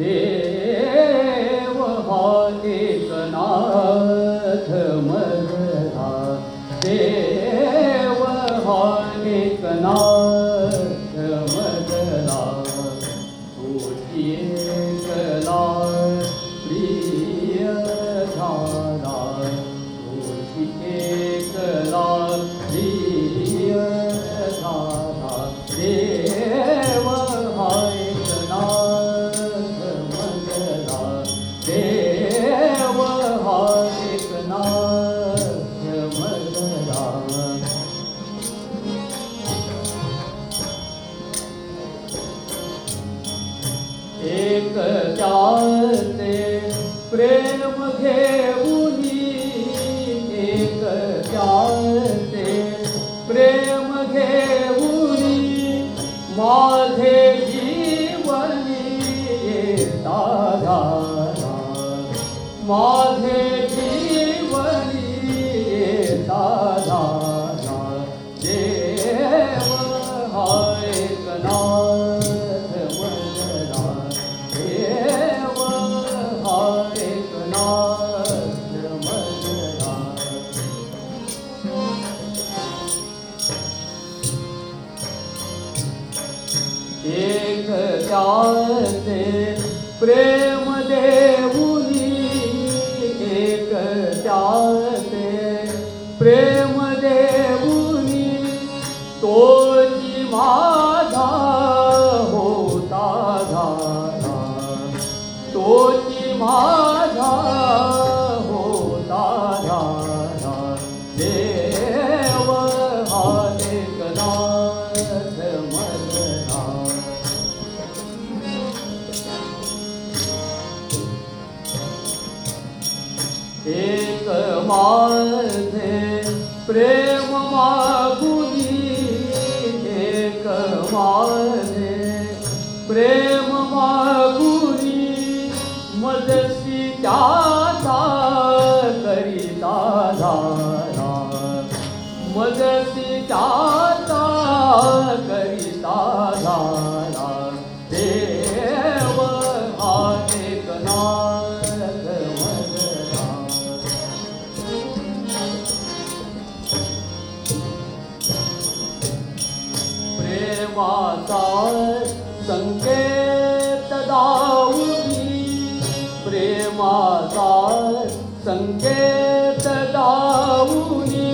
देव हरि कनाथ मरा देव हरि कनाथ एक त्याचे प्रेम घेऊनी एक त्याचे प्रेम घेऊनी माझे जीवनी येता झाला माझे Preciosa, prema. माझे प्रेम मागुनी एक माझे प्रेम मागुनी मजसी त्याचा करिता झाला प्रेमाचा संकेत दाऊनी प्रेमाचा संकेत दाऊनी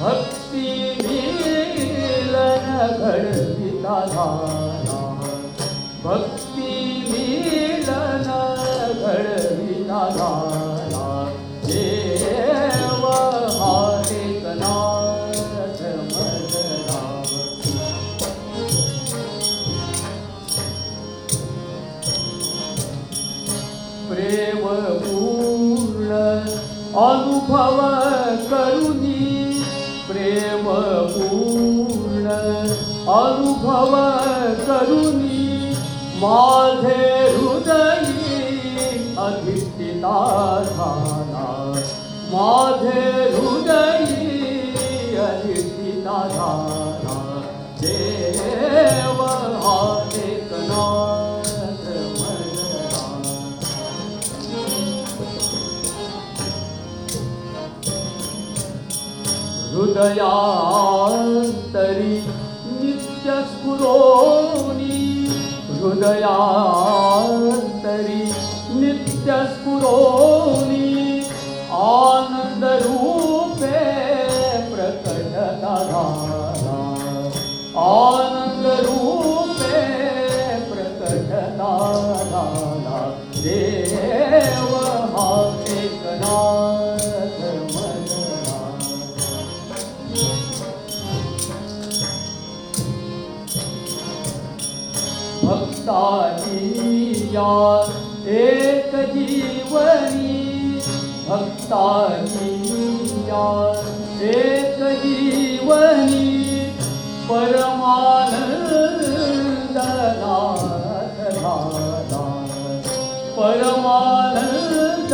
भक्ती मिलन घडविता झाला भक्ती प्रेम पूर्ण अनुभव करुनी। प्रेम पूर्ण अनुभव करुनी। माझे हृदयी झाला माझे हृदयी झाला हृदयान्तरि नित्यस्फुरोनि। हृदयान्तरि नित्यस्फुरोनि। आनन्दरूपे प्रकटता आनन्दरूपे प्रकटता झाला भक्ताची या एक जीवनी भक्ताची या एक जीवनी परमानंद नाथ झाला परमानंद